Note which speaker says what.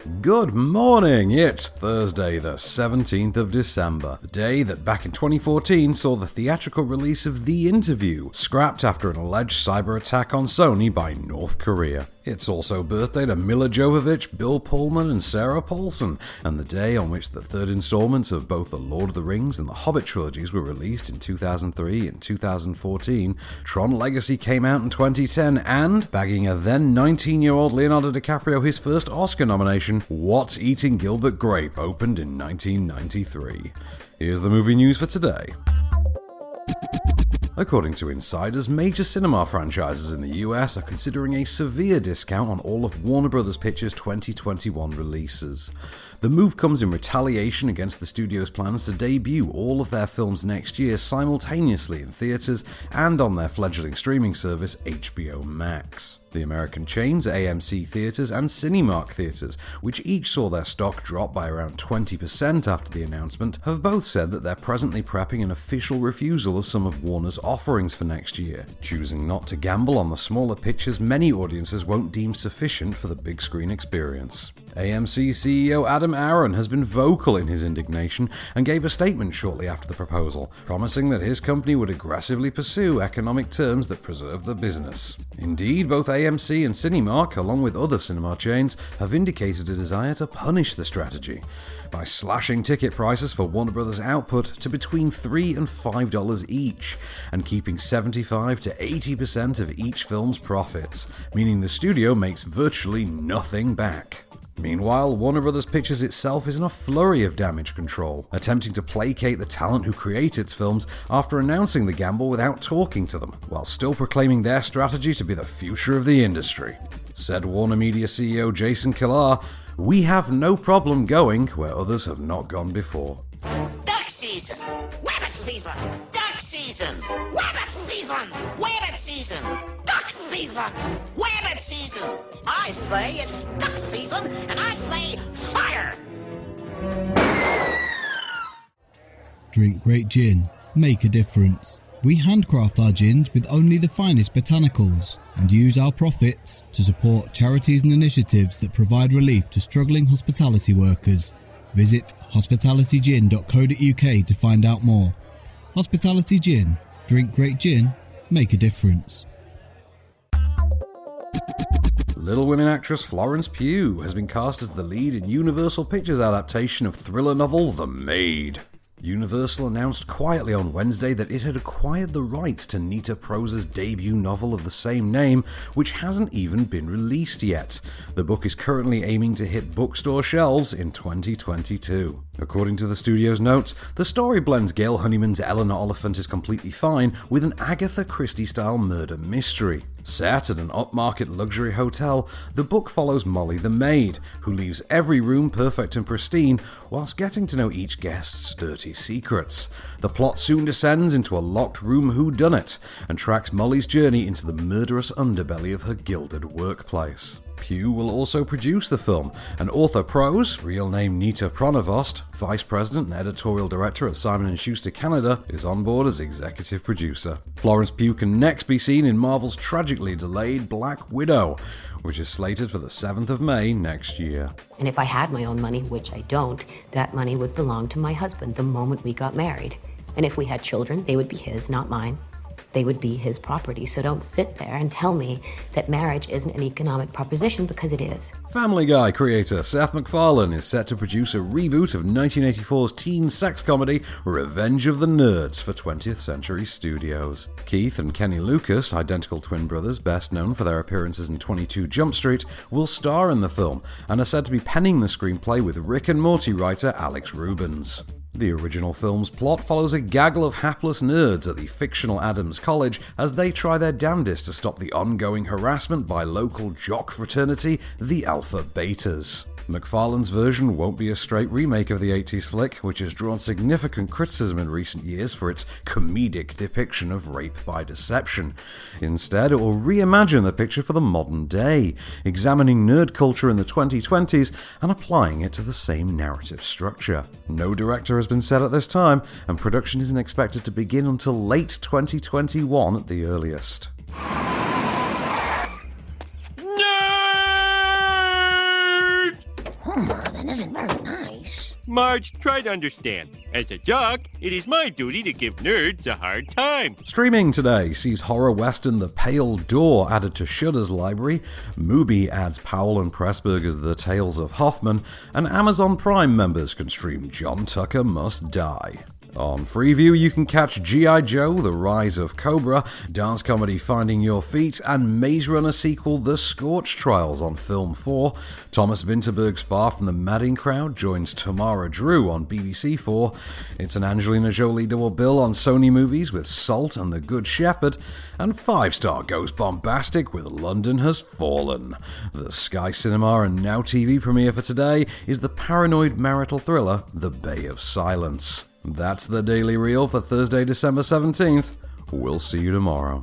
Speaker 1: Good morning. It's Thursday, the 17th of December, the day that back in 2014 saw the theatrical release of The Interview, scrapped after an alleged cyber attack on Sony by North Korea. It's also birthday to Milla Jovovich, Bill Pullman, and Sarah Paulson, and the day on which the third installments of both The Lord of the Rings and The Hobbit trilogies were released in 2003 and 2014. Tron Legacy came out in 2010, and, bagging a then 19 year old Leonardo DiCaprio his first Oscar nomination, What's Eating Gilbert Grape opened in 1993. Here's the movie news for today. According to insiders, major cinema franchises in the US are considering a severe discount on all of Warner Bros. Pictures' 2021 releases. The move comes in retaliation against the studio's plans to debut all of their films next year simultaneously in theatres and on their fledgling streaming service HBO Max. The American chains AMC Theatres and Cinemark Theatres, which each saw their stock drop by around 20% after the announcement, have both said that they're presently prepping an official refusal of some of Warner's offerings for next year, choosing not to gamble on the smaller pictures many audiences won't deem sufficient for the big screen experience. AMC CEO Adam Aron has been vocal in his indignation and gave a statement shortly after the proposal, promising that his company would aggressively pursue economic terms that preserve the business. Indeed, both AMC and Cinemark, along with other cinema chains, have indicated a desire to punish the strategy by slashing ticket prices for Warner Brothers output to between 3 and $5 each, and keeping 75 to 80% of each film's profits, meaning the studio makes virtually nothing back. Meanwhile, Warner Bros. Pictures itself is in a flurry of damage control, attempting to placate the talent who create its films after announcing the gamble without talking to them, while still proclaiming their strategy to be the future of the industry. Said Warner Media CEO Jason Kilar, We have no problem going where others have not gone before.
Speaker 2: Duck season! Rabbit fever! Duck season! Rabbit fever! Rabbit season! Duck fever! Season! I say it's duck season, and I say fire!
Speaker 3: Drink great gin. Make a difference. We handcraft our gins with only the finest botanicals and use our profits to support charities and initiatives that provide relief to struggling hospitality workers. Visit hospitalitygin.co.uk to find out more. Hospitality Gin. Drink great gin. Make a difference.
Speaker 1: Little Women actress Florence Pugh has been cast as the lead in Universal Pictures' adaptation of thriller novel The Maid. Universal announced quietly on Wednesday that it had acquired the rights to Nita Prose's debut novel of the same name, which hasn't even been released yet. The book is currently aiming to hit bookstore shelves in 2022. According to the studio's notes, the story blends Gail Honeyman's Eleanor Oliphant is Completely Fine with an Agatha Christie style murder mystery. Set at an upmarket luxury hotel, the book follows Molly the maid, who leaves every room perfect and pristine whilst getting to know each guest's dirty secrets. The plot soon descends into a locked room whodunit and tracks Molly's journey into the murderous underbelly of her gilded workplace. Pugh will also produce the film, and Author Prose, real name Nita Pronovost, vice president and editorial director at Simon & Schuster Canada, is on board as executive producer. Florence Pugh can next be seen in Marvel's tragically delayed Black Widow, which is slated for the 7th of May next year.
Speaker 4: And if I had my own money, which I don't, that money would belong to my husband the moment we got married. And if we had children, they would be his, not mine they would be his property. So don't sit there and tell me that marriage isn't an economic proposition because it is.
Speaker 1: Family Guy creator Seth MacFarlane is set to produce a reboot of 1984's teen sex comedy Revenge of the Nerds for 20th Century Studios. Keith and Kenny Lucas, identical twin brothers best known for their appearances in 22 Jump Street, will star in the film and are said to be penning the screenplay with Rick and Morty writer Alex Rubens. The original film's plot follows a gaggle of hapless nerds at the fictional Adams College as they try their damnedest to stop the ongoing harassment by local jock fraternity, the Alpha Betas. MacFarlane's version won't be a straight remake of the 80s flick, which has drawn significant criticism in recent years for its comedic depiction of rape by deception. Instead, it will reimagine the picture for the modern day, examining nerd culture in the 2020s and applying it to the same narrative structure. No director has been set at this time, and production isn't expected to begin until late 2021 at the earliest.
Speaker 5: Marge, try to understand. As a jock, it is my duty to give nerds a hard time.
Speaker 1: Streaming today sees horror western The Pale Door added to Shudder's library, Mubi adds Powell and Pressburger's The Tales of Hoffmann, and Amazon Prime members can stream John Tucker Must Die. On Freeview, you can catch G.I. Joe, The Rise of Cobra, dance comedy Finding Your Feet, and Maze Runner sequel The Scorch Trials on Film 4. Thomas Vinterberg's Far From the Madding Crowd joins Tamara Drewe on BBC 4. It's an Angelina Jolie double bill on Sony Movies with Salt and The Good Shepherd, and five star goes bombastic with London Has Fallen. The Sky Cinema and Now TV premiere for today is the paranoid marital thriller The Bay of Silence. That's the Daily Reel for Thursday, December 17th. We'll see you tomorrow.